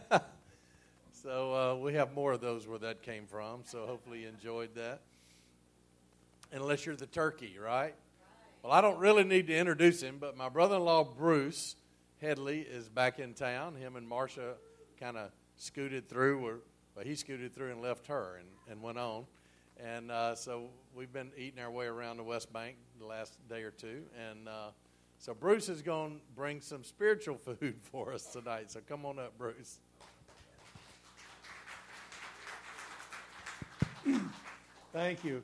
so uh, we have more of those where that came from. So hopefully you enjoyed that. Unless you're the turkey, right? Well, I don't really need to introduce him, but my brother-in-law Bruce Headley is back in town. Him and Marcia kind of scooted through, or well, he scooted through and left her and, and went on. And uh, so we've been eating our way around the West Bank the last day or two. And uh, so Bruce is going to bring some spiritual food for us tonight. So come on up, Bruce. Thank you,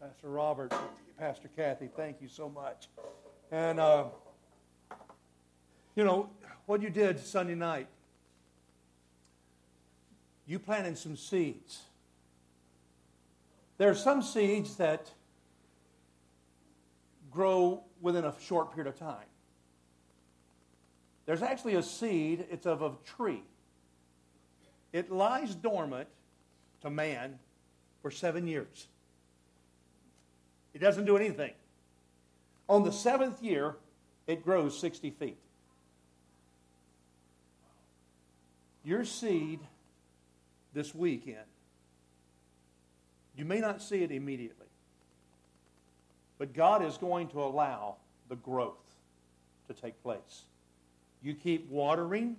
Pastor Robert, Pastor Kathy. Thank you so much. And, uh, you know, what you did Sunday night, you planted some seeds there are some seeds that grow within a short period of time. There's actually a seed, it's of a tree. It lies dormant to man for seven years. It doesn't do anything. On the seventh year, it grows 60 feet. Your seed this weekend you may not see it immediately, but God is going to allow the growth to take place. You keep watering,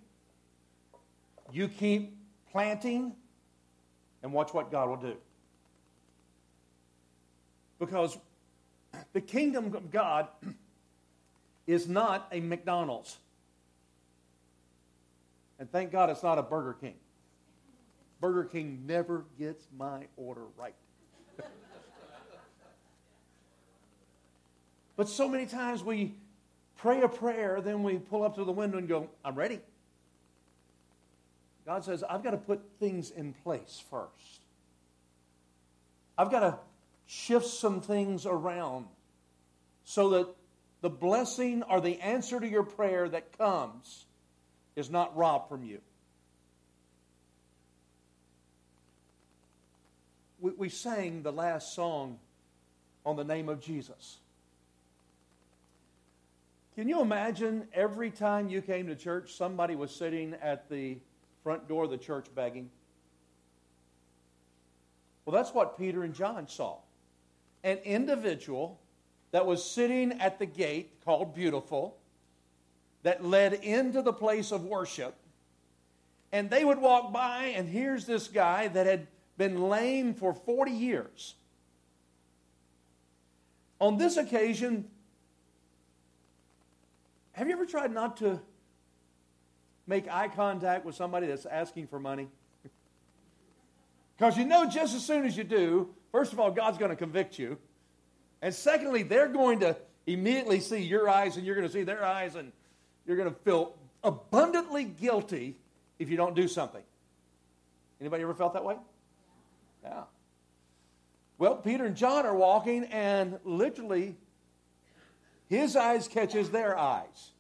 you keep planting, and watch what God will do. Because the kingdom of God is not a McDonald's. And thank God it's not a Burger King. Burger King never gets my order right. But so many times we pray a prayer, then we pull up to the window and go, I'm ready. God says, I've got to put things in place first. I've got to shift some things around so that the blessing or the answer to your prayer that comes is not robbed from you. We, we sang the last song on the name of Jesus. Can you imagine every time you came to church, somebody was sitting at the front door of the church begging? Well, that's what Peter and John saw. An individual that was sitting at the gate called Beautiful that led into the place of worship. And they would walk by, and here's this guy that had been lame for 40 years. On this occasion, have you ever tried not to make eye contact with somebody that's asking for money? Because you know just as soon as you do, first of all, God's going to convict you. And secondly, they're going to immediately see your eyes and you're going to see their eyes and you're going to feel abundantly guilty if you don't do something. Anybody ever felt that way? Yeah. Well, Peter and John are walking and literally his eyes catches their eyes.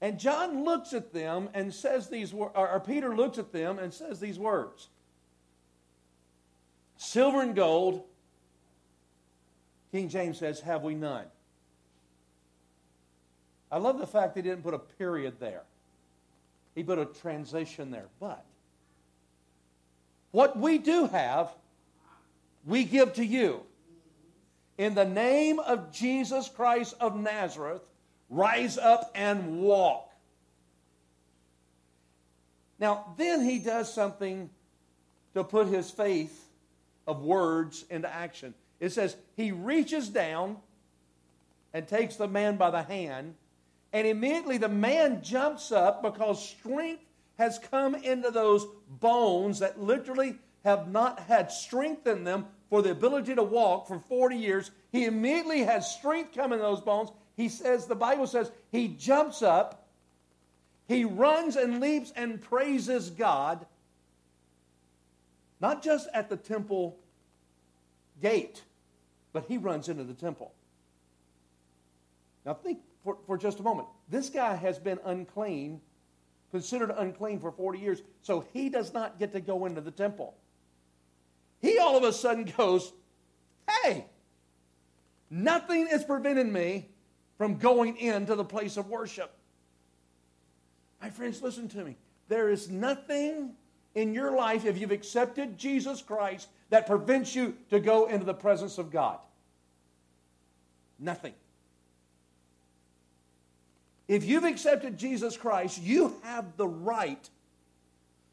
And John looks at them and says these words, or Peter looks at them and says these words Silver and gold, King James says, have we none? I love the fact he didn't put a period there, he put a transition there. But what we do have, we give to you. In the name of Jesus Christ of Nazareth, rise up and walk. Now, then he does something to put his faith of words into action. It says, he reaches down and takes the man by the hand, and immediately the man jumps up because strength has come into those bones that literally have not had strength in them for the ability to walk for 40 years. He immediately has strength coming in those bones. He says, the Bible says, he jumps up, he runs and leaps and praises God, not just at the temple gate, but he runs into the temple. Now, think for, for just a moment. This guy has been unclean, considered unclean for 40 years, so he does not get to go into the temple. He all of a sudden goes, Hey, nothing is preventing me from going into the place of worship. My friends, listen to me. There is nothing in your life, if you've accepted Jesus Christ, that prevents you to go into the presence of God. Nothing. If you've accepted Jesus Christ, you have the right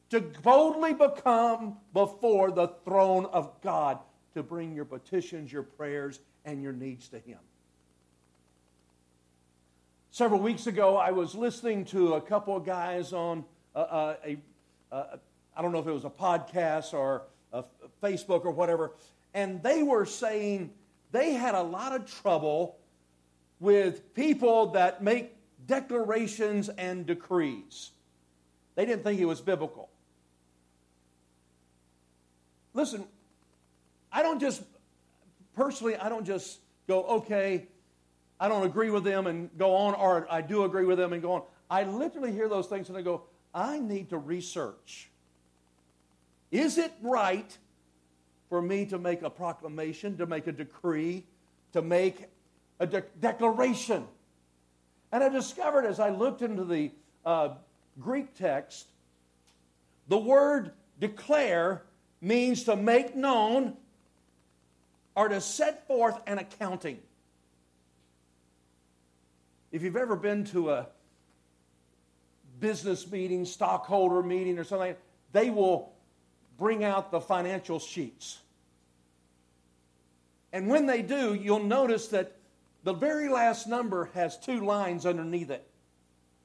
to boldly become before the throne of God to bring your petitions, your prayers, and your needs to Him. Several weeks ago, I was listening to a couple of guys on uh, uh, a, uh, I don't know if it was a podcast or a Facebook or whatever, and they were saying they had a lot of trouble with people that make declarations and decrees. They didn't think it was biblical. Listen, I don't just, personally, I don't just go, okay, I don't agree with them and go on, or I do agree with them and go on. I literally hear those things and I go, I need to research. Is it right for me to make a proclamation, to make a decree, to make a de- declaration? And I discovered as I looked into the uh, Greek text, the word declare means to make known or to set forth an accounting. If you've ever been to a business meeting, stockholder meeting, or something, they will bring out the financial sheets. And when they do, you'll notice that the very last number has two lines underneath it,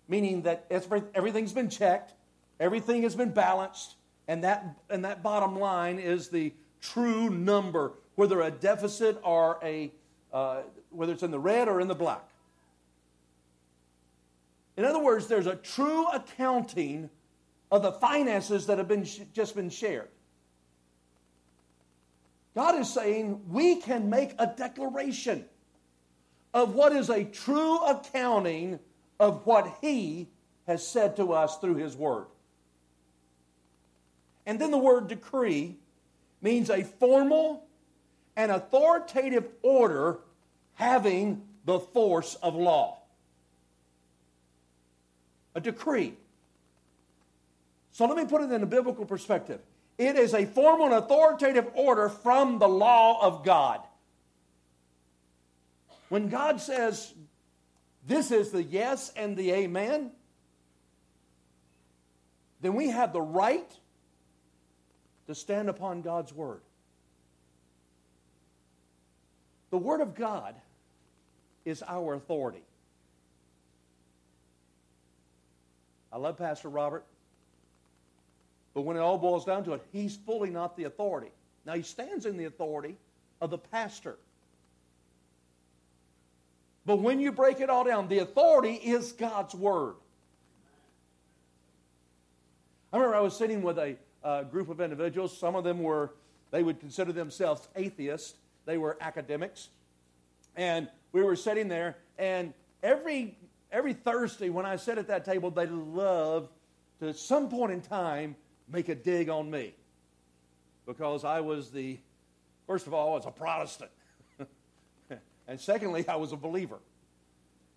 meaning that everything's been checked, everything has been balanced, and that, and that bottom line is the true number, whether a deficit or a, uh, whether it's in the red or in the black. In other words, there's a true accounting of the finances that have been just been shared. God is saying we can make a declaration of what is a true accounting of what He has said to us through His Word. And then the word decree means a formal and authoritative order having the force of law. A decree. So let me put it in a biblical perspective. It is a formal and authoritative order from the law of God. When God says, this is the yes and the amen, then we have the right to stand upon God's word. The word of God is our authority. I love Pastor Robert, but when it all boils down to it, he's fully not the authority. Now, he stands in the authority of the pastor. But when you break it all down, the authority is God's word. I remember I was sitting with a uh, group of individuals. Some of them were, they would consider themselves atheists, they were academics. And we were sitting there, and every, every Thursday when I sat at that table, they loved to, at some point in time, make a dig on me. Because I was the, first of all, I was a Protestant. And secondly, I was a believer.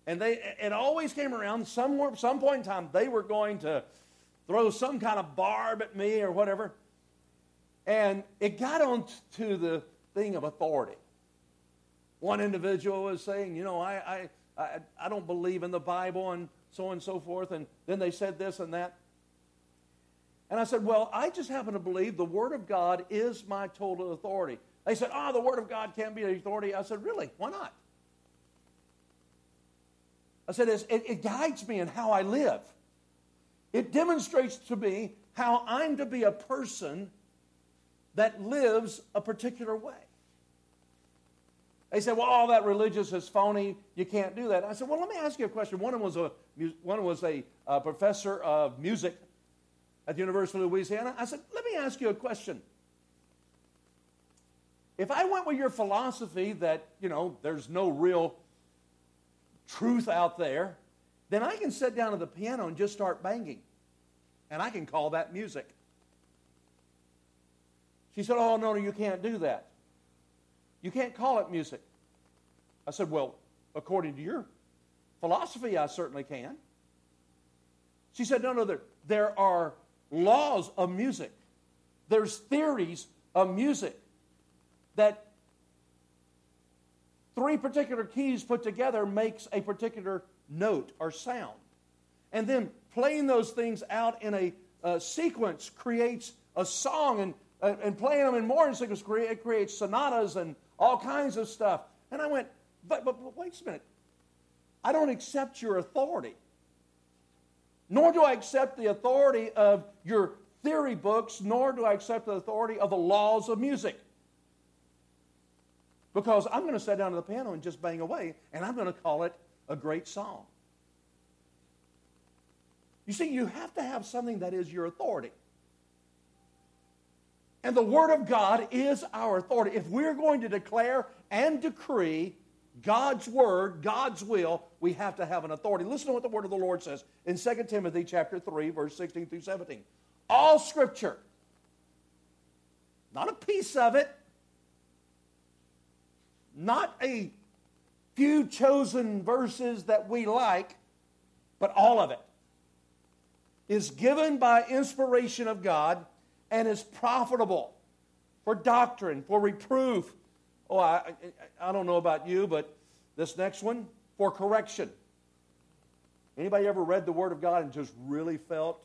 And they, it always came around, somewhere, some point in time, they were going to throw some kind of barb at me or whatever. And it got on to the thing of authority. One individual was saying, you know, I, I, I, I don't believe in the Bible and so on and so forth. And then they said this and that. And I said, well, I just happen to believe the Word of God is my total authority. They said, oh, the Word of God can't be the authority. I said, really? Why not? I said, it, it guides me in how I live. It demonstrates to me how I'm to be a person that lives a particular way. They said, well, all that religious is phony. You can't do that. I said, well, let me ask you a question. One was a, one was a, a professor of music at the University of Louisiana. I said, let me ask you a question. If I went with your philosophy that, you know, there's no real truth out there, then I can sit down at the piano and just start banging. And I can call that music. She said, Oh, no, no, you can't do that. You can't call it music. I said, Well, according to your philosophy, I certainly can. She said, No, no, there, there are laws of music, there's theories of music that three particular keys put together makes a particular note or sound. And then playing those things out in a, sequence creates a song, and, and playing them in more sequence creates sonatas and all kinds of stuff. And I went, but, but, but wait a minute. I don't accept your authority. Nor do I accept the authority of your theory books, nor do I accept the authority of the laws of music. Because I'm going to sit down to the piano and just bang away, and I'm going to call it a great song. You see, you have to have something that is your authority. And the Word of God is our authority. If we're going to declare and decree God's Word, God's will, we have to have an authority. Listen to what the Word of the Lord says in 2 Timothy chapter 3, verse 16 through 17. All Scripture, not a piece of it, not a few chosen verses that we like, but all of it, is given by inspiration of God and is profitable for doctrine, for reproof. Oh, I, I don't know about you, but this next one, for correction. Anybody ever read the Word of God and just really felt,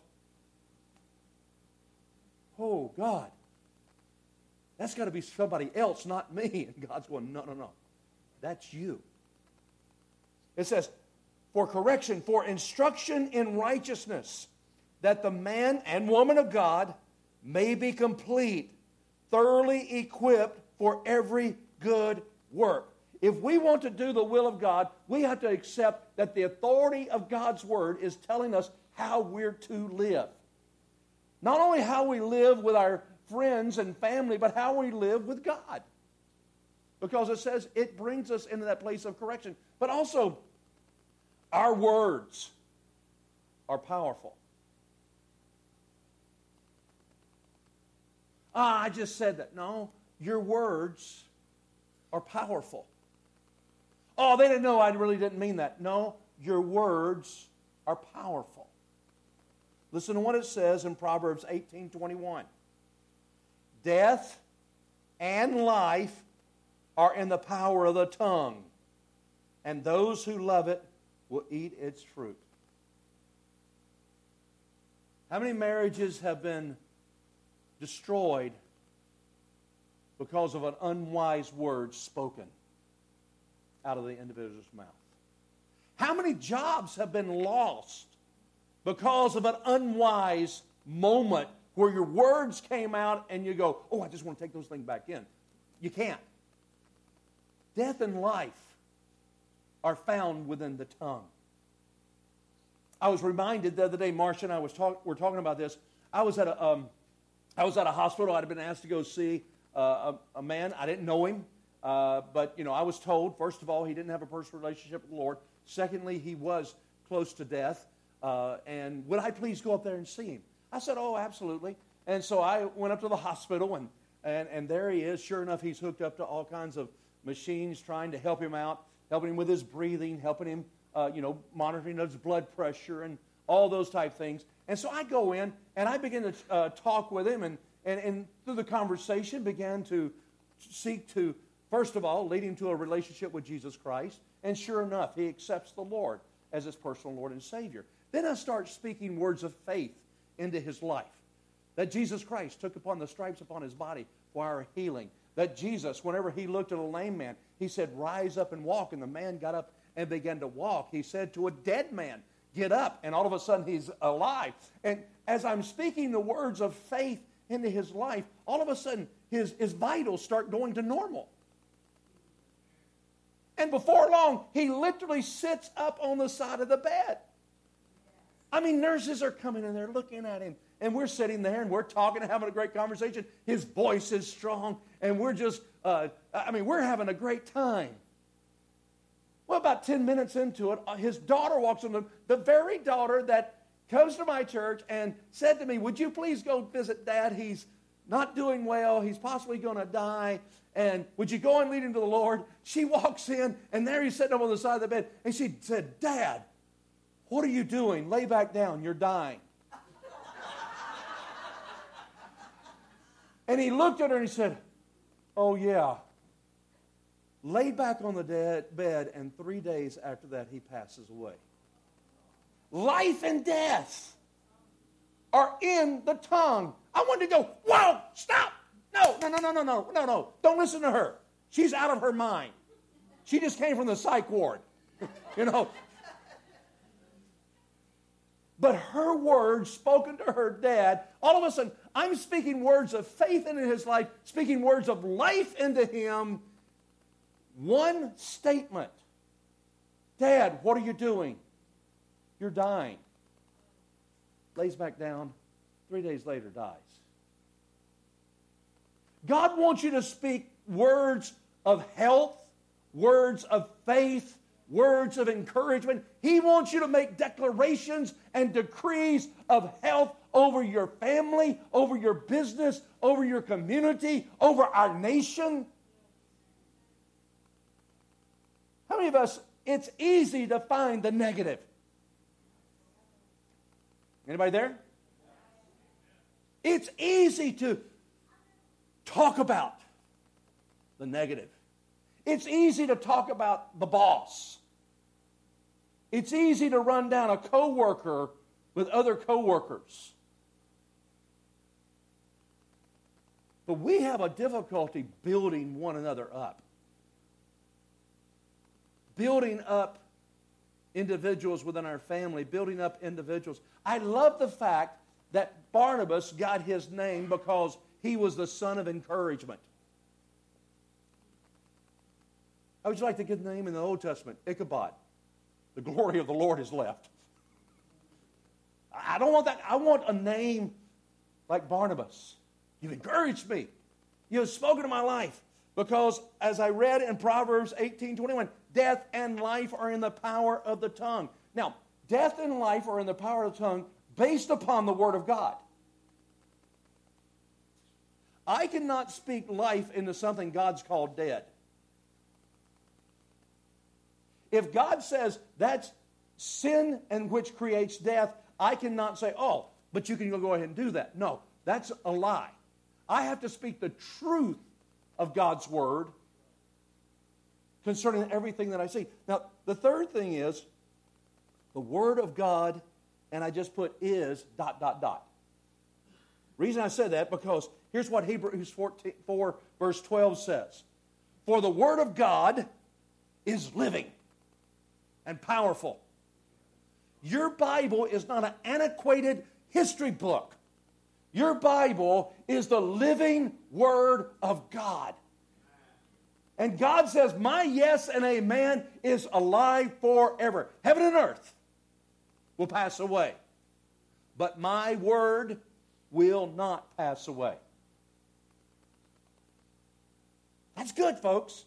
oh, God, that's got to be somebody else, not me. And God's going, no, no, no. That's you. It says, for correction, for instruction in righteousness, that the man and woman of God may be complete, thoroughly equipped for every good work. If we want to do the will of God, we have to accept that the authority of God's word is telling us how we're to live. Not only how we live with our friends and family, but how we live with God. Because it says it brings us into that place of correction. But also, our words are powerful. Ah, I just said that. No, your words are powerful. Oh, they didn't know I really didn't mean that. No, your words are powerful. Listen to what it says in Proverbs 18 21. Death and life are in the power of the tongue, and those who love it will eat its fruit. How many marriages have been destroyed because of an unwise word spoken out of the individual's mouth? How many jobs have been lost because of an unwise moment where your words came out and you go, oh, I just want to take those things back in? You can't. Death and life are found within the tongue. I was reminded the other day, Marcia and I was talk, were talking about this. I was at a, um, I was at a hospital. I'd been asked to go see uh, a, a, man. I didn't know him, uh, but you know, I was told first of all he didn't have a personal relationship with the Lord. Secondly, he was close to death. Uh, and would I please go up there and see him? I said, Oh, absolutely. And so I went up to the hospital, and, and, and there he is. Sure enough, he's hooked up to all kinds of machines trying to help him out, helping him with his breathing, helping him, uh, you know, monitoring his blood pressure and all those type things. And so I go in and I begin to uh, talk with him and, and, and through the conversation began to seek to, first of all, lead him to a relationship with Jesus Christ. And sure enough, he accepts the Lord as his personal Lord and Savior. Then I start speaking words of faith into his life. That Jesus Christ took upon the stripes upon his body for our healing. That Jesus, whenever he looked at a lame man, he said, Rise up and walk. And the man got up and began to walk. He said to a dead man, get up. And all of a sudden, he's alive. And as I'm speaking the words of faith into his life, all of a sudden, his, his vitals start going to normal. And before long, he literally sits up on the side of the bed. I mean, nurses are coming and they're looking at him. And we're sitting there and we're talking and having a great conversation. His voice is strong. And we're just, uh, I mean, we're having a great time. Well, about 10 minutes into it, uh, his daughter walks in, the, the very daughter that comes to my church and said to me, Would you please go visit dad? He's not doing well. He's possibly going to die. And would you go and lead him to the Lord? She walks in, and there he's sitting up on the side of the bed. And she said, Dad, What are you doing? Lay back down. You're dying. and he looked at her and he said, Oh, yeah. Laid back on the dead bed, and three days after that, he passes away. Life and death are in the tongue. I wanted to go, whoa, stop. No, no, no, no, no, no, no, no. Don't listen to her. She's out of her mind. She just came from the psych ward. you know. But her words spoken to her dad, all of a sudden, I'm speaking words of faith into his life, speaking words of life into him. One statement Dad, what are you doing? You're dying. Lays back down. Three days later, dies. God wants you to speak words of health, words of faith, words of encouragement. He wants you to make declarations and decrees of health over your family, over your business, over your community, over our nation. How many of us, it's easy to find the negative? Anybody there? It's easy to talk about the negative. It's easy to talk about the boss. It's easy to run down a coworker with other coworkers. But we have a difficulty building one another up. Building up individuals within our family, building up individuals. I love the fact that Barnabas got his name because he was the son of encouragement. How would you like to get the name in the Old Testament? Ichabod. The glory of the Lord is left. I don't want that. I want a name like Barnabas. You've encouraged me. You have spoken to my life. Because as I read in Proverbs 18 21, death and life are in the power of the tongue. Now, death and life are in the power of the tongue based upon the Word of God. I cannot speak life into something God's called dead. If God says that's sin and which creates death, I cannot say, oh, but you can go ahead and do that. No, that's a lie. I have to speak the truth of God's word concerning everything that I see. Now, the third thing is the word of God, and I just put is dot, dot, dot. Reason I said that because here's what Hebrews 14, 4, verse 12 says For the word of God is living and powerful. Your Bible is not an antiquated history book. Your Bible is the living Word of God. And God says, My yes and amen is alive forever. Heaven and earth will pass away, but my word will not pass away. That's good, folks.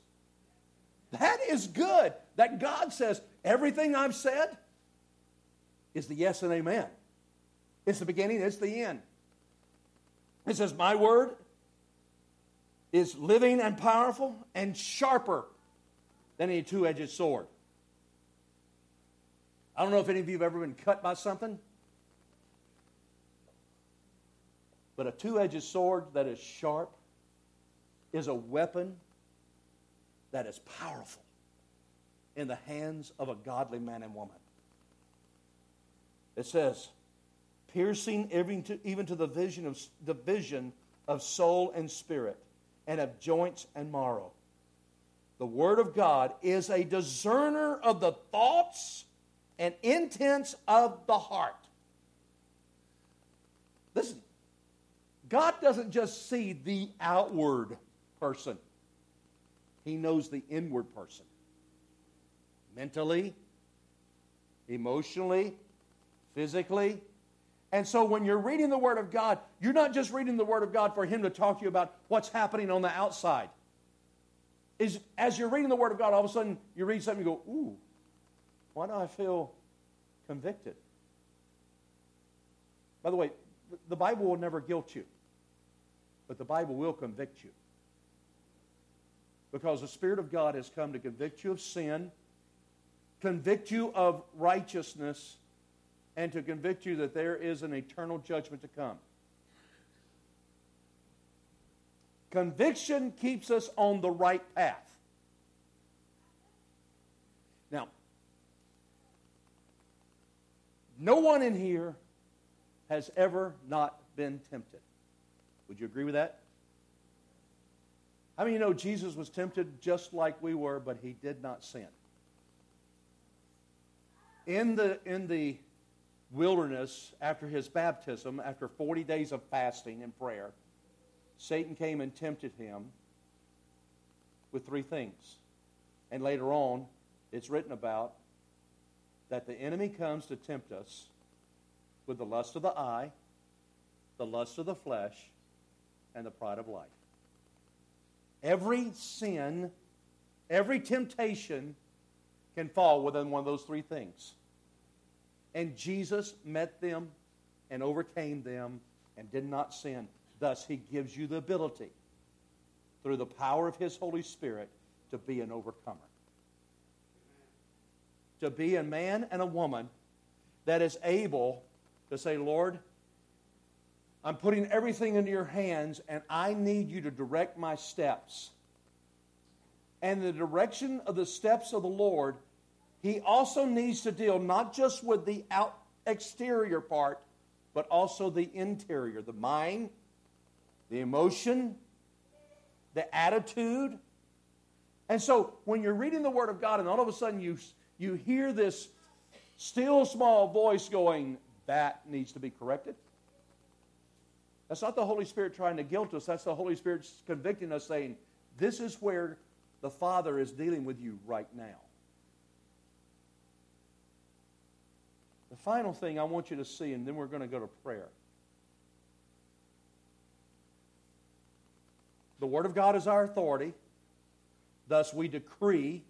That is good that God says, Everything I've said is the yes and amen. It's the beginning, it's the end. It says, My word is living and powerful and sharper than any two edged sword. I don't know if any of you have ever been cut by something, but a two edged sword that is sharp is a weapon that is powerful in the hands of a godly man and woman. It says, piercing even to, even to the vision of the vision of soul and spirit, and of joints and marrow. The Word of God is a discerner of the thoughts and intents of the heart. Listen, God doesn't just see the outward person, He knows the inward person mentally, emotionally, physically. And so when you're reading the Word of God, you're not just reading the Word of God for Him to talk to you about what's happening on the outside. Is as you're reading the Word of God, all of a sudden you read something, you go, ooh, why do I feel convicted? By the way, the Bible will never guilt you, but the Bible will convict you. Because the Spirit of God has come to convict you of sin, convict you of righteousness, and to convict you that there is an eternal judgment to come. Conviction keeps us on the right path. Now, no one in here has ever not been tempted. Would you agree with that? How many you know Jesus was tempted just like we were, but he did not sin? In the, in the wilderness, after his baptism, after 40 days of fasting and prayer, Satan came and tempted him with three things. And later on, it's written about that the enemy comes to tempt us with the lust of the eye, the lust of the flesh, and the pride of life. Every sin, every temptation can fall within one of those three things. And Jesus met them and overcame them and did not sin. Thus, he gives you the ability, through the power of his Holy Spirit, to be an overcomer. To be a man and a woman that is able to say, Lord, I'm putting everything into your hands, and I need you to direct my steps. And the direction of the steps of the Lord, he also needs to deal not just with the out exterior part, but also the interior, the mind, the emotion, the attitude. And so when you're reading the Word of God and all of a sudden you, you hear this still small voice going, that needs to be corrected. That's not the Holy Spirit trying to guilt us. That's the Holy Spirit convicting us, saying, This is where the Father is dealing with you right now. Final thing I want you to see, and then we're going to go to prayer. The Word of God is our authority. Thus, we decree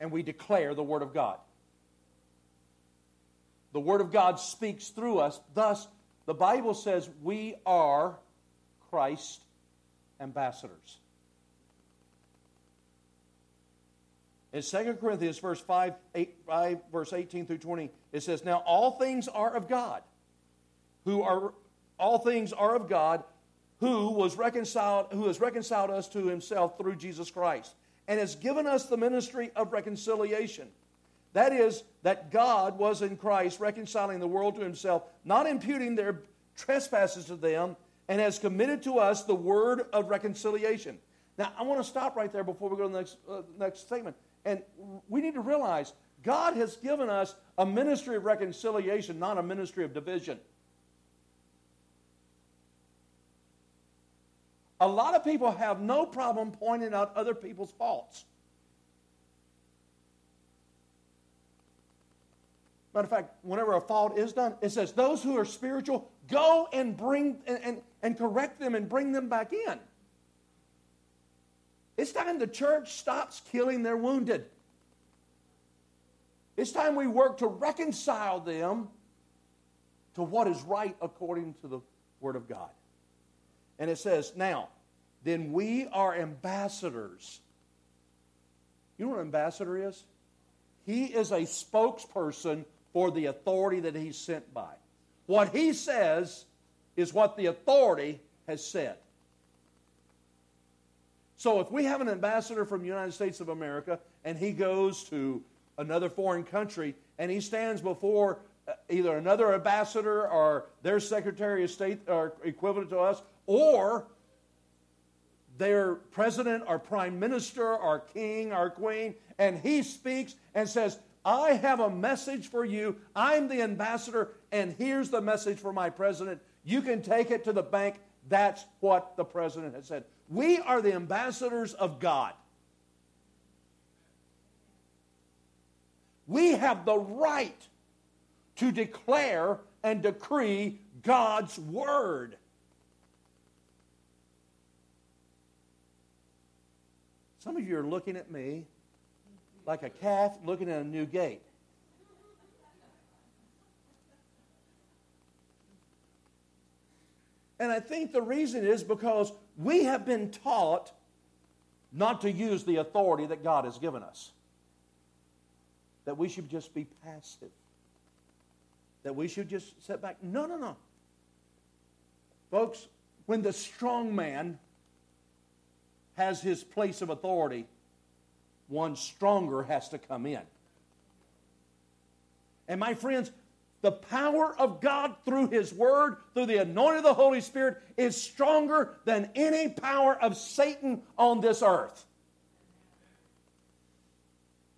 and we declare the Word of God. The Word of God speaks through us. Thus, the Bible says we are Christ ambassadors. In 2 Corinthians verse 5, 8, 5, verse 18 through 20, it says, Now all things are of God, who are all things are of God, who was reconciled, who has reconciled us to himself through Jesus Christ, and has given us the ministry of reconciliation. That is, that God was in Christ reconciling the world to himself, not imputing their trespasses to them, and has committed to us the word of reconciliation. Now, I want to stop right there before we go to the next, uh, next statement. And we need to realize God has given us a ministry of reconciliation, not a ministry of division. A lot of people have no problem pointing out other people's faults. Matter of fact, whenever a fault is done, it says, Those who are spiritual, go and bring and, and, and correct them and bring them back in. It's time the church stops killing their wounded. It's time we work to reconcile them to what is right according to the Word of God. And it says, now, then we are ambassadors. You know what an ambassador is? He is a spokesperson for the authority that he's sent by. What he says is what the authority has said. So if we have an ambassador from the United States of America and he goes to another foreign country and he stands before uh, either another ambassador or their secretary of state or equivalent to us or their president or prime minister or king or queen and he speaks and says i have a message for you. I'm the ambassador and here's the message for my president. You can take it to the bank. That's what the president has said we are the ambassadors of God. We have the right to declare and decree God's word. Some of you are looking at me like a calf looking at a new gate. And I think the reason is because we have been taught not to use the authority that God has given us. that we should just be passive, that we should just sit back. No, no, no. Folks, when the strong man has his place of authority, one stronger has to come in. And my friends, the power of God through His Word, through the anointing of the Holy Spirit, is stronger than any power of Satan on this earth.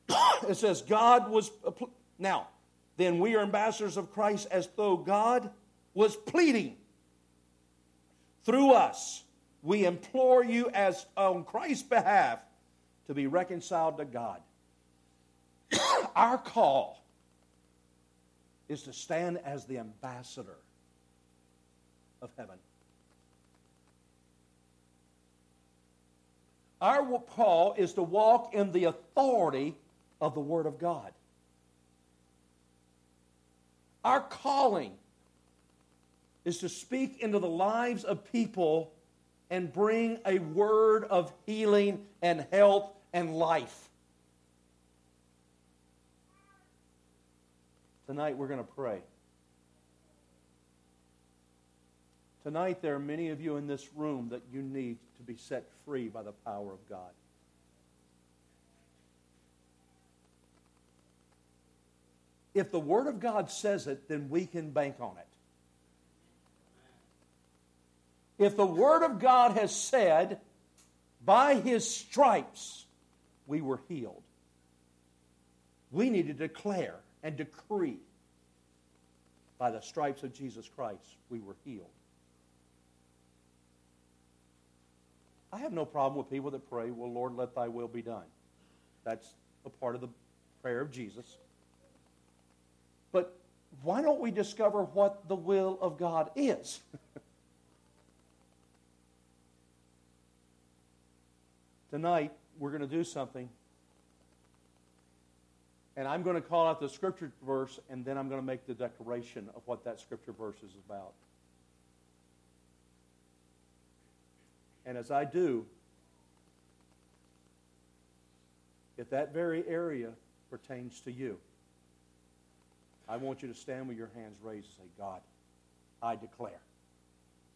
it says, God was. Now, then we are ambassadors of Christ as though God was pleading through us. We implore you, as on Christ's behalf, to be reconciled to God. Our call is to stand as the ambassador of heaven. Our call is to walk in the authority of the Word of God. Our calling is to speak into the lives of people and bring a word of healing and health and life. Tonight we're going to pray. Tonight there are many of you in this room that you need to be set free by the power of God. If the Word of God says it, then we can bank on it. If the Word of God has said, by His stripes we were healed, we need to declare and decree by the stripes of Jesus Christ we were healed. I have no problem with people that pray, Well, Lord, let thy will be done. That's a part of the prayer of Jesus. But why don't we discover what the will of God is? Tonight, we're going to do something. And I'm going to call out the scripture verse, and then I'm going to make the declaration of what that scripture verse is about. And as I do, if that very area pertains to you, I want you to stand with your hands raised and say, God, I declare.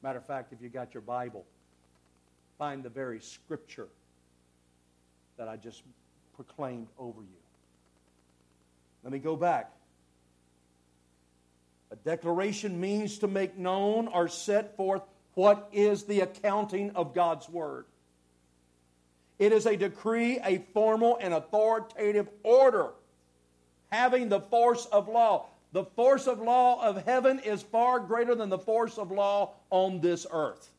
Matter of fact, if you got your Bible, find the very scripture that I just proclaimed over you. Let me go back. A declaration means to make known or set forth what is the accounting of God's Word. It is a decree, a formal and authoritative order having the force of law. The force of law of heaven is far greater than the force of law on this earth.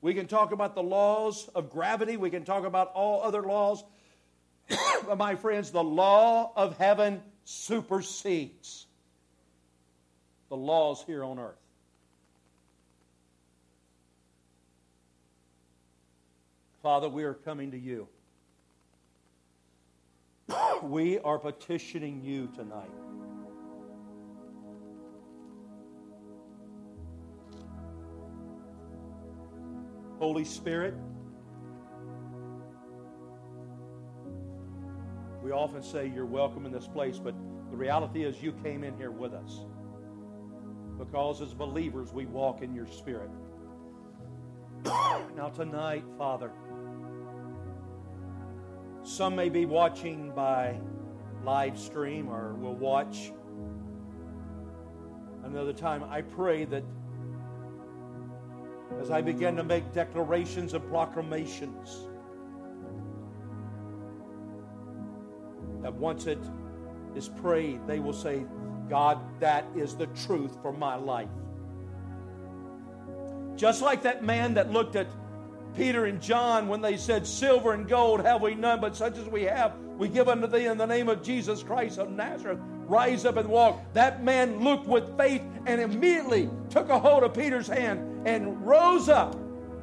We can talk about the laws of gravity, we can talk about all other laws. but my friends, the law of heaven supersedes the laws here on earth. Father, we are coming to you. we are petitioning you tonight. Holy Spirit, we often say you're welcome in this place, but the reality is you came in here with us. Because as believers, we walk in your spirit. now, tonight, Father, some may be watching by live stream or will watch another time. I pray that as I begin to make declarations and proclamations, once it is prayed, they will say, God, that is the truth for my life. Just like that man that looked at Peter and John when they said, Silver and gold have we none, but such as we have, we give unto thee in the name of Jesus Christ of Nazareth. Rise up and walk. That man looked with faith and immediately took a hold of Peter's hand and rose up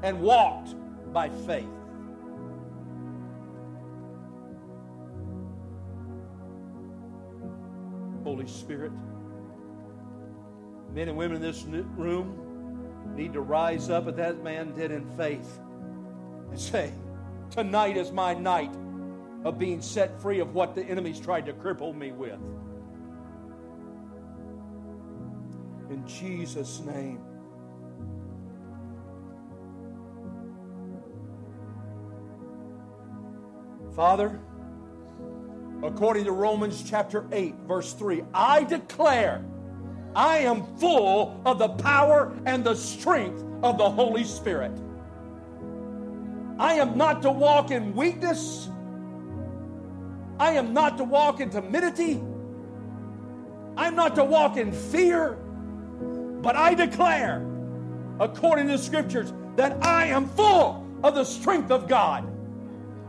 and walked by faith. Holy Spirit, men and women in this room need to rise up as that man did in faith and say, Tonight is my night. of being set free of what the enemy's tried to cripple me with. In Jesus' name. Father, according to Romans chapter 8, verse 3, I declare I am full of the power and the strength of the Holy Spirit. I am not to walk in weakness. I am not to walk in timidity. I'm not to walk in fear. But I declare, according to the scriptures, that I am full of the strength of God.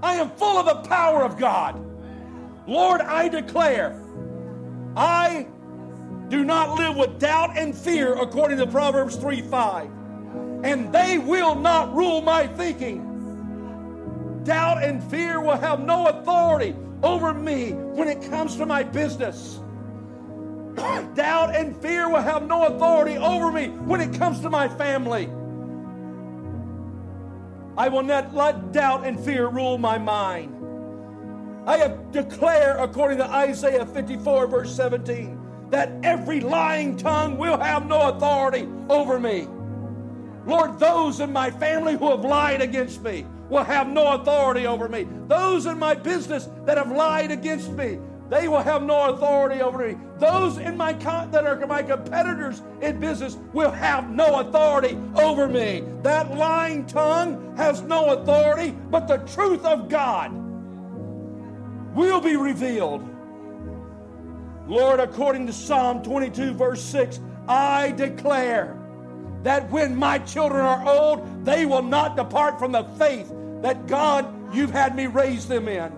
I am full of the power of God. Lord, I declare, I do not live with doubt and fear, according to Proverbs 3 5. And they will not rule my thinking. Doubt and fear will have no authority over me when it comes to my business. doubt and fear will have no authority over me when it comes to my family. I will not let doubt and fear rule my mind. I have declare, according to Isaiah 54, verse 17, that every lying tongue will have no authority over me. Lord, those in my family who have lied against me will have no authority over me. Those in my business that have lied against me, they will have no authority over me. Those in my that are my competitors in business will have no authority over me. That lying tongue has no authority, but the truth of God will be revealed. Lord, according to Psalm 22, verse 6, I declare that when my children are old, they will not depart from the faith that God, you've had me raise them in.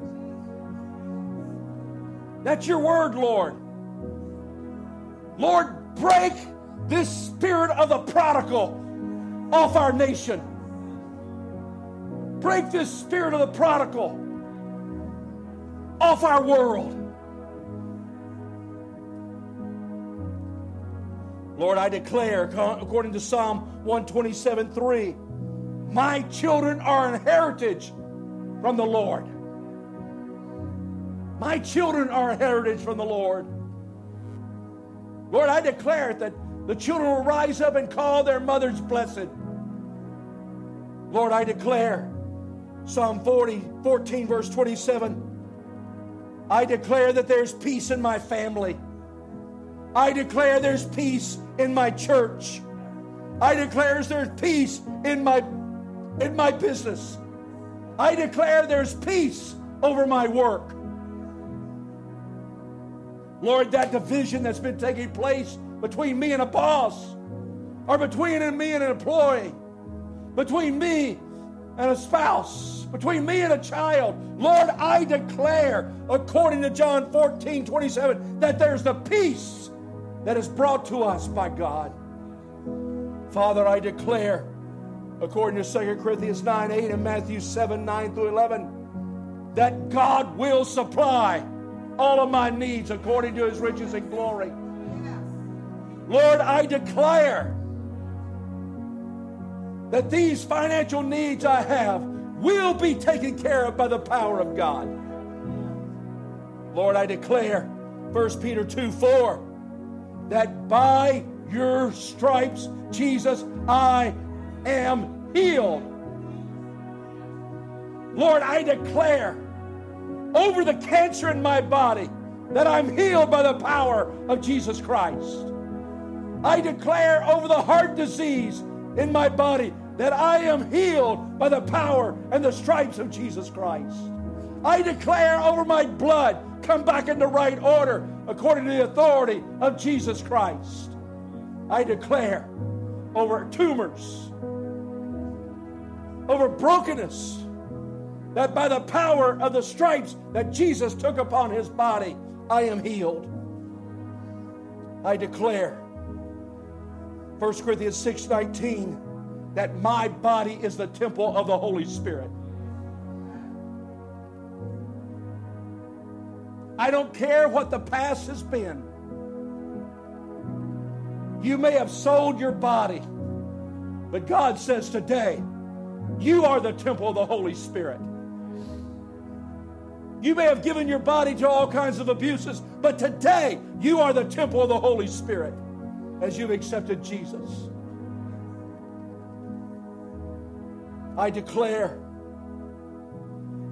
That's your word, Lord. Lord, break this spirit of the prodigal off our nation. Break this spirit of the prodigal off our world. Lord, I declare, according to Psalm 127 3, my children are an heritage from the Lord. My children are a heritage from the Lord. Lord, I declare that the children will rise up and call their mothers blessed. Lord, I declare Psalm 40, 14, verse 27. I declare that there's peace in my family. I declare there's peace in my church. I declare there's peace in my in my business. I declare there's peace over my work. Lord, that division that's been taking place between me and a boss, or between me and an employee, between me and a spouse, between me and a child. Lord, I declare, according to John 14 27, that there's the peace that is brought to us by God. Father, I declare, according to 2 Corinthians 9 8 and Matthew 7 9 through 11, that God will supply all of my needs according to his riches and glory. Lord, I declare that these financial needs I have will be taken care of by the power of God. Lord, I declare 1 Peter 2 4 that by your stripes, Jesus, I am healed. Lord, I declare over the cancer in my body that I'm healed by the power of Jesus Christ. I declare over the heart disease in my body that I am healed by the power and the stripes of Jesus Christ. I declare over my blood, come back in the right order according to the authority of Jesus Christ. I declare over tumors, over brokenness, that by the power of the stripes that Jesus took upon his body, I am healed. I declare 1 Corinthians 6:19 that my body is the temple of the Holy Spirit. I don't care what the past has been. You may have sold your body, but God says today, you are the temple of the Holy Spirit. You may have given your body to all kinds of abuses, but today you are the temple of the Holy Spirit as you've accepted Jesus. I declare,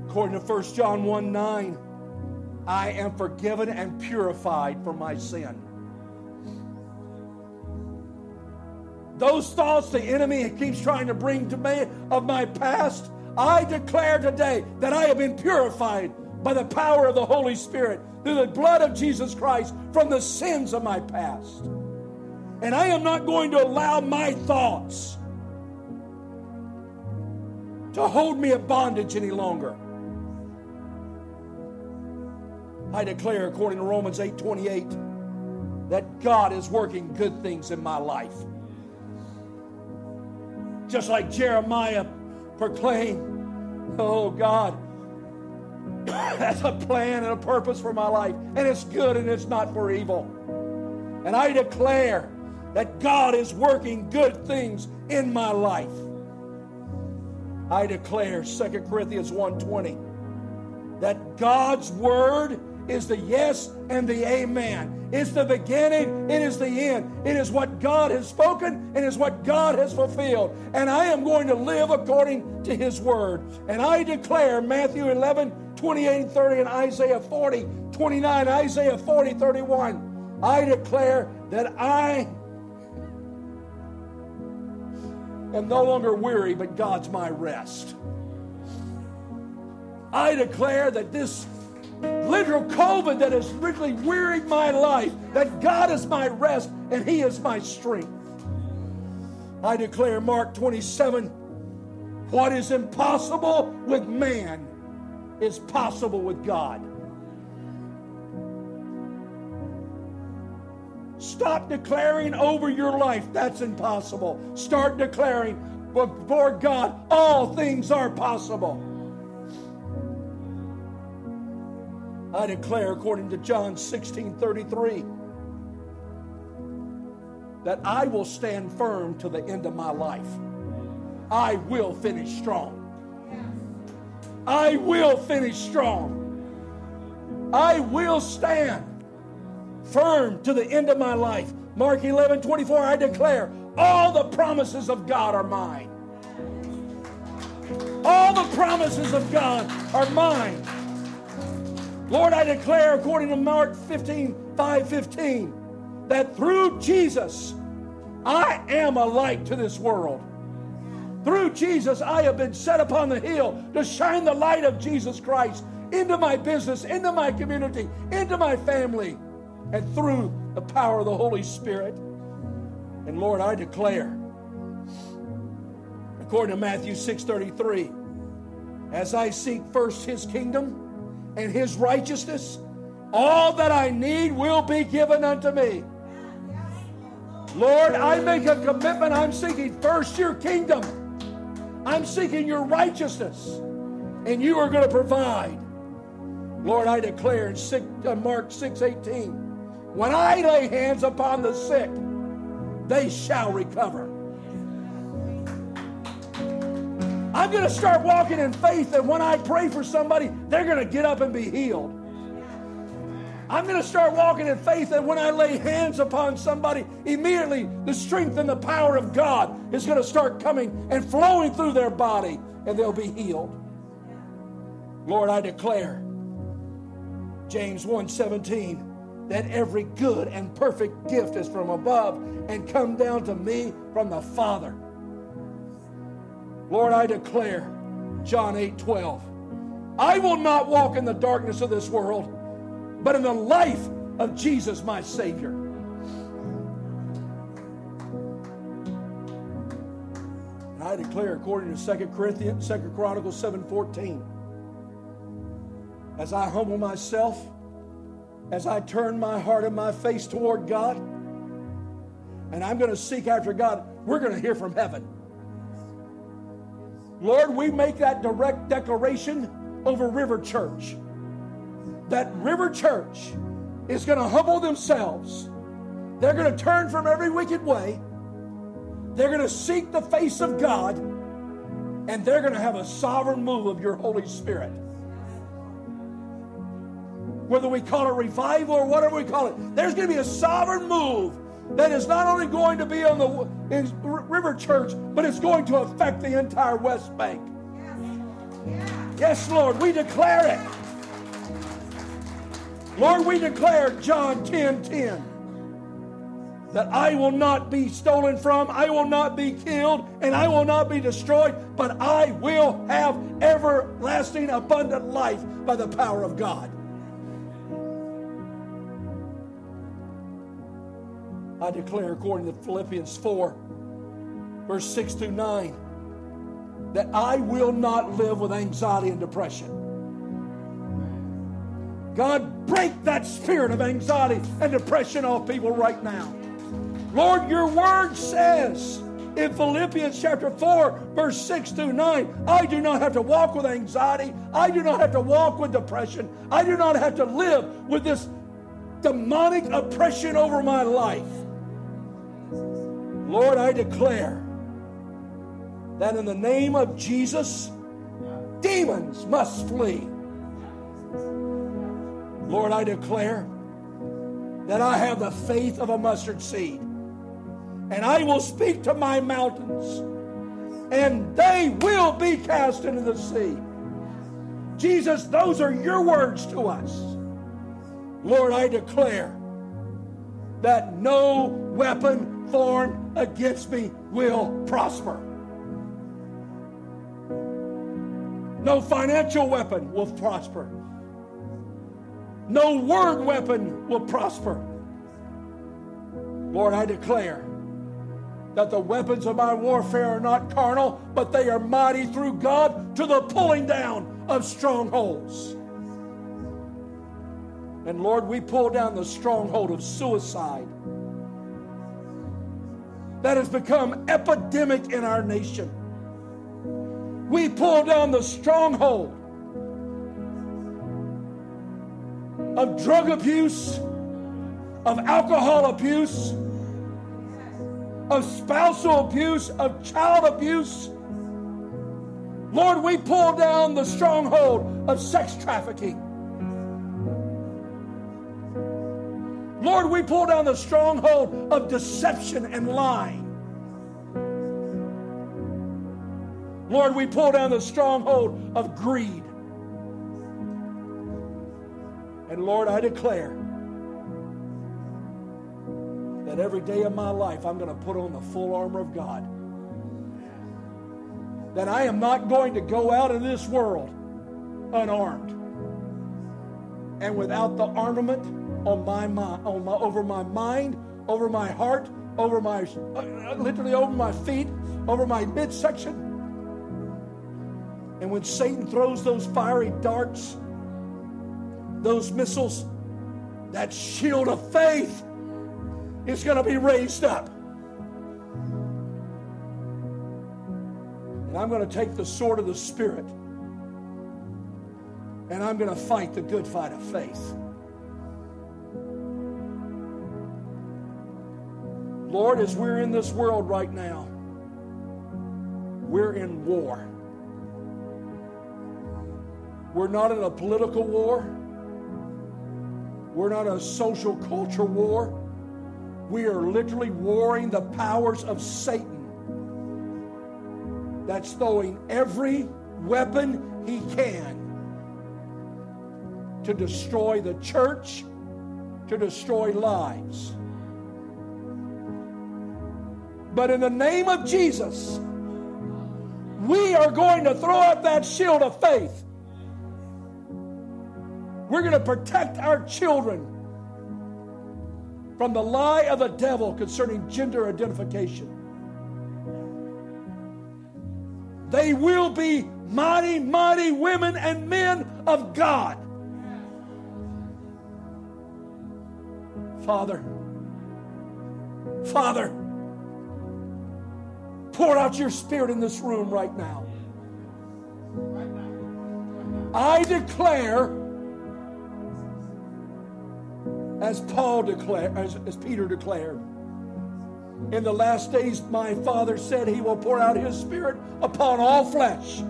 according to 1 John 1 9, I am forgiven and purified from my sin. Those thoughts the enemy keeps trying to bring to me of my past, I declare today that I have been purified by the power of the Holy Spirit through the blood of Jesus Christ from the sins of my past. And I am not going to allow my thoughts to hold me in bondage any longer. I declare, according to Romans 8 28, that God is working good things in my life. Just like Jeremiah proclaimed, Oh God, that's a plan and a purpose for my life, and it's good and it's not for evil. And I declare that God is working good things in my life. I declare 2 Corinthians 1:20 that God's word is the yes and the amen. It's the beginning, it is the end. It is what God has spoken and is what God has fulfilled. And I am going to live according to his word. And I declare Matthew 11 28 and 30 and Isaiah 40, 29, Isaiah 40, 31. I declare that I am no longer weary, but God's my rest. I declare that this literal COVID that has really wearied my life, that God is my rest and He is my strength. I declare, Mark 27, what is impossible with man is possible with God. Stop declaring over your life that's impossible. Start declaring before God, all things are possible. I declare, according to John 16 33, that I will stand firm to the end of my life. I will finish strong. I will finish strong. I will stand firm to the end of my life. Mark 11 24, I declare all the promises of God are mine. All the promises of God are mine. Lord, I declare, according to Mark 15 5 15, that through Jesus, I am a light to this world. Through Jesus, I have been set upon the hill to shine the light of Jesus Christ into my business, into my community, into my family, and through the power of the Holy Spirit. And Lord, I declare, according to Matthew 6:33, as I seek first his kingdom and his righteousness, all that I need will be given unto me. Lord, I make a commitment. I'm seeking first your kingdom I'm seeking your righteousness, and you are going to provide. Lord, I declare in uh, Mark 6 18, when I lay hands upon the sick, they shall recover. I'm going to start walking in faith that when I pray for somebody, they're going to get up and be healed. I'm going to start walking in faith that when I lay hands upon somebody, immediately the strength and the power of God is going to start coming and flowing through their body and they'll be healed. Lord, I declare James 1:17 that every good and perfect gift is from above and come down to me from the Father. Lord, I declare John 8:12 I will not walk in the darkness of this world but in the life of Jesus, my Savior. And I declare, according to 2 Corinthians, 2 Chronicles 7:14, as I humble myself, as I turn my heart and my face toward God, and I'm going to seek after God, we're going to hear from heaven. Lord, we make that direct declaration over River Church that River Church is going to humble themselves. They're going to turn from every wicked way. They're going to seek the face of God. And they're going to have a sovereign move of your Holy Spirit. Whether we call it revival or whatever we call it. There's going to be a sovereign move that is not only going to be on the in River Church, but it's going to affect the entire West Bank. Yes, Lord, we declare it. Lord, we declare John 10 10 that I will not be stolen from, I will not be killed, and I will not be destroyed, but I will have everlasting abundant life by the power of God. I declare, according to Philippians 4, verse 6 through 9, that I will not live with anxiety and depression. God, break that spirit of anxiety and depression off people right now. Lord, your word says in Philippians chapter 4, verse 6 through 9, I do not have to walk with anxiety. I do not have to walk with depression. I do not have to live with this demonic oppression over my life. Lord, I declare that in the name of Jesus, demons must flee. Lord, I declare that I have the faith of a mustard seed and I will speak to my mountains, and they will be cast into the sea. Jesus, those are your words to us. Lord, I declare that no weapon formed against me will prosper. No financial weapon will prosper. No word weapon will prosper. Lord, I declare that the weapons of my warfare are not carnal, but they are mighty through God to the pulling down of strongholds. And Lord, we pull down the stronghold of suicide that has become epidemic in our nation. We pull down the stronghold of drug abuse, of alcohol abuse of spousal abuse, of child abuse. Lord, we pull down the stronghold of sex trafficking. Lord, we pull down the stronghold of deception and lying. Lord, we pull down the stronghold of greed. And Lord, I declare that every day of my life I'm going to put on the full armor of God. That I am not going to go out in this world unarmed and without the armament on my mind, on my, over my mind, over my heart, over my uh, literally over my feet, over my midsection. And when Satan throws those fiery darts, those missiles, that shield of faith is going to be raised up. And I'm going to take the sword of the Spirit and I'm going to fight the good fight of faith. Lord, as we're in this world right now, we're in war. We're not in a political war. We're not a social culture war. We are literally warring the powers of Satan that's throwing every weapon he can to destroy the church, to destroy lives. But in the name of Jesus, we are going to throw up that shield of faith. We're going to protect our children from the lie of the devil concerning gender identification. They will be mighty, mighty women and men of God. Father, Father, pour out your spirit in this room right now. I declare as Paul declared, as, as Peter declared. In the last days, my Father said he will pour out his Spirit upon all flesh.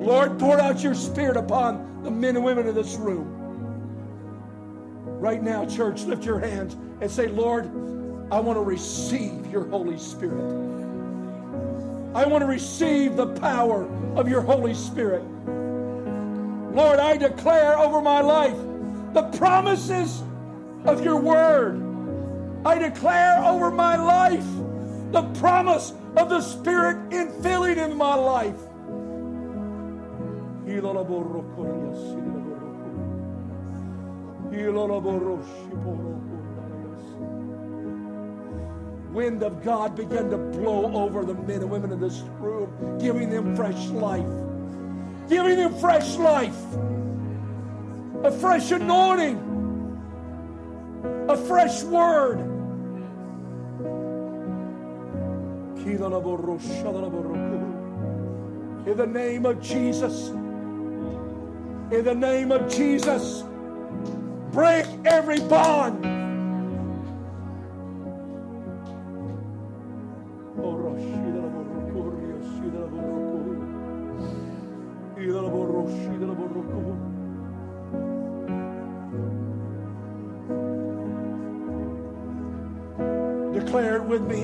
Lord, pour out your spirit upon the men and women of this room. Right now, church, lift your hands and say, Lord, I want to receive your Holy Spirit. I want to receive the power of your Holy Spirit. Lord, I declare over my life the promises of your word. I declare over my life the promise of the Spirit infilling in my life. Wind of God began to blow over the men and women in this room, giving them fresh life. Giving them fresh life. A fresh anointing. A fresh word. In the name of Jesus. In the name of Jesus. Break every bond.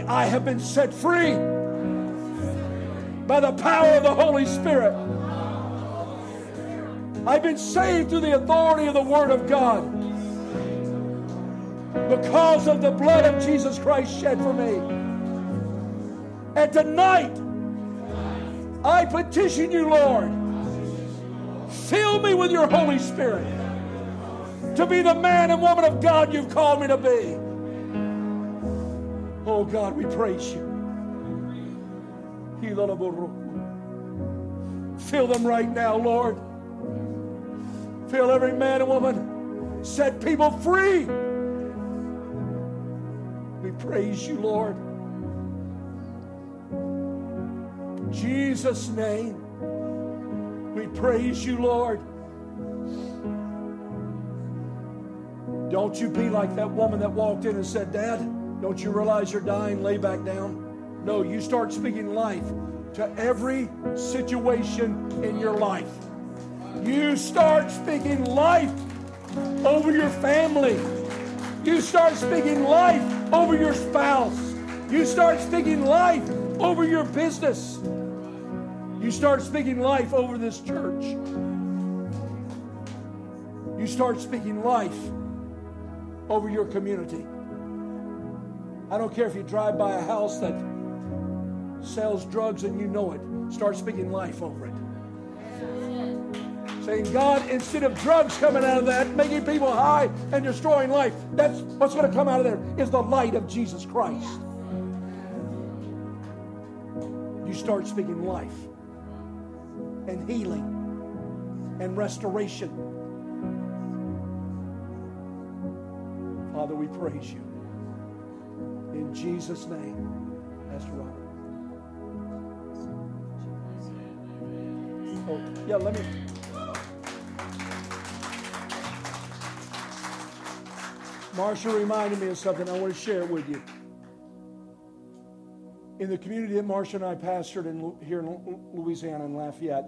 I have been set free by the power of the Holy Spirit. I've been saved through the authority of the Word of God because of the blood of Jesus Christ shed for me. And tonight, I petition you, Lord, fill me with your Holy Spirit to be the man and woman of God you've called me to be. Oh God, we praise you. Fill them right now, Lord. Fill every man and woman. Set people free. We praise you, Lord. In Jesus' name, we praise you, Lord. Don't you be like that woman that walked in and said, Dad, don't you realize you're dying? Lay back down. No, you start speaking life to every situation in your life. You start speaking life over your family. You start speaking life over your spouse. You start speaking life over your business. You start speaking life over this church. You start speaking life over your community. I don't care if you drive by a house that sells drugs and you know it. Start speaking life over it. Saying, God, instead of drugs coming out of that, making people high and destroying life, that's what's going to come out of there is the light of Jesus Christ. You start speaking life and healing and restoration. Father, we praise you. In Jesus' name, Pastor Robert. Oh, yeah, let me. Marsha reminded me of something. I want to share with you. In the community that Marsha and I pastored in, here in Louisiana in Lafayette,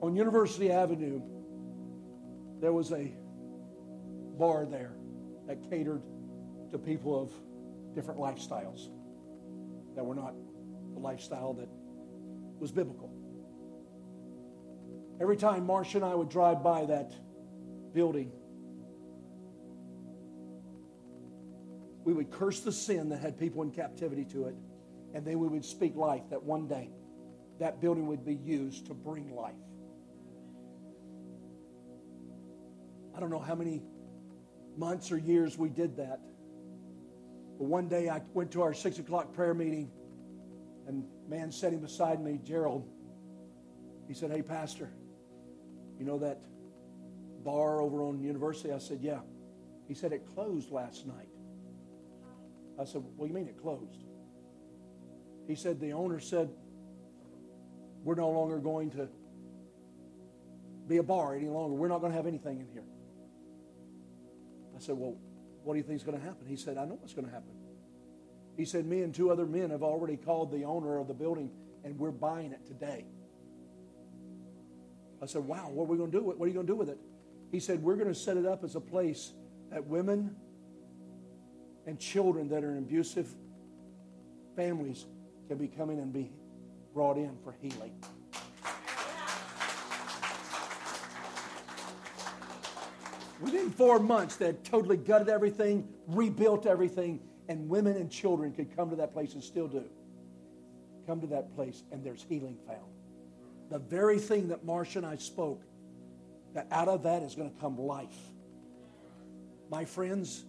on University Avenue, there was a bar there that catered to people of different lifestyles that were not the lifestyle that was biblical. Every time Marcia and I would drive by that building, we would curse the sin that had people in captivity to it, and then we would speak life that one day that building would be used to bring life. I don't know how many months or years we did that. But one day I went to our six o'clock prayer meeting, and man sitting beside me, Gerald, he said, Hey, Pastor, you know that bar over on University? I said, Yeah. He said, It closed last night. I said, What do you mean it closed? He said, The owner said, We're no longer going to be a bar any longer. We're not going to have anything in here. I said, Well, what do you think is going to happen? He said, I know what's going to happen. He said, Me and two other men have already called the owner of the building, and we're buying it today. I said, Wow, what are we going to do? What are you going to do with it? He said, We're going to set it up as a place that women and children that are in abusive families can be coming and be brought in for healing. Within four months, they had totally gutted everything, rebuilt everything, and women and children could come to that place and still do. Come to that place, and there's healing found. The very thing that Marcia and I spoke, that out of that is going to come life. My friends,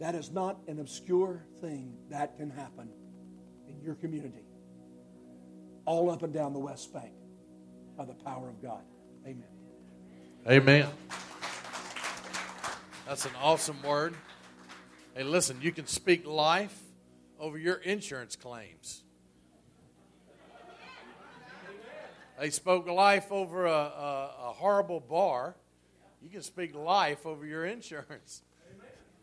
that is not an obscure thing that can happen in your community, all up and down the West Bank by the power of God. Amen. Amen. That's an awesome word. Hey, listen, you can speak life over your insurance claims. They spoke life over a, a, a horrible bar. You can speak life over your insurance.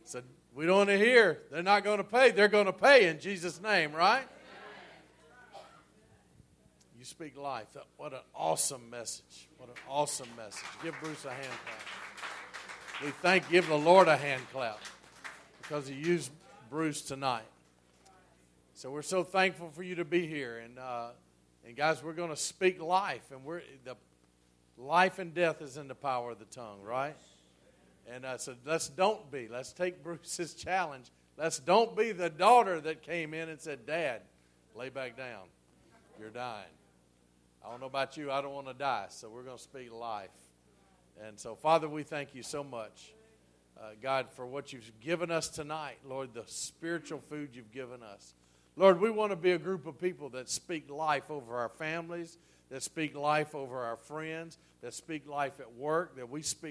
Said, we don't want to hear. They're not going to pay. They're going to pay in Jesus' name, right? You speak life. What an awesome message. What an awesome message. Give Bruce a hand clap. We thank, give the Lord a hand clap because he used Bruce tonight. So we're so thankful for you to be here. And, uh, and guys, we're going to speak life. And we're, the life and death is in the power of the tongue, right? And I said, let's don't be. Let's take Bruce's challenge. Let's don't be the daughter that came in and said, Dad, lay back down. You're dying. I don't know about you. I don't want to die. So we're going to speak life. And so, Father, we thank you so much, uh, God, for what you've given us tonight. Lord, the spiritual food you've given us. Lord, we want to be a group of people that speak life over our families, that speak life over our friends, that speak life at work, that we speak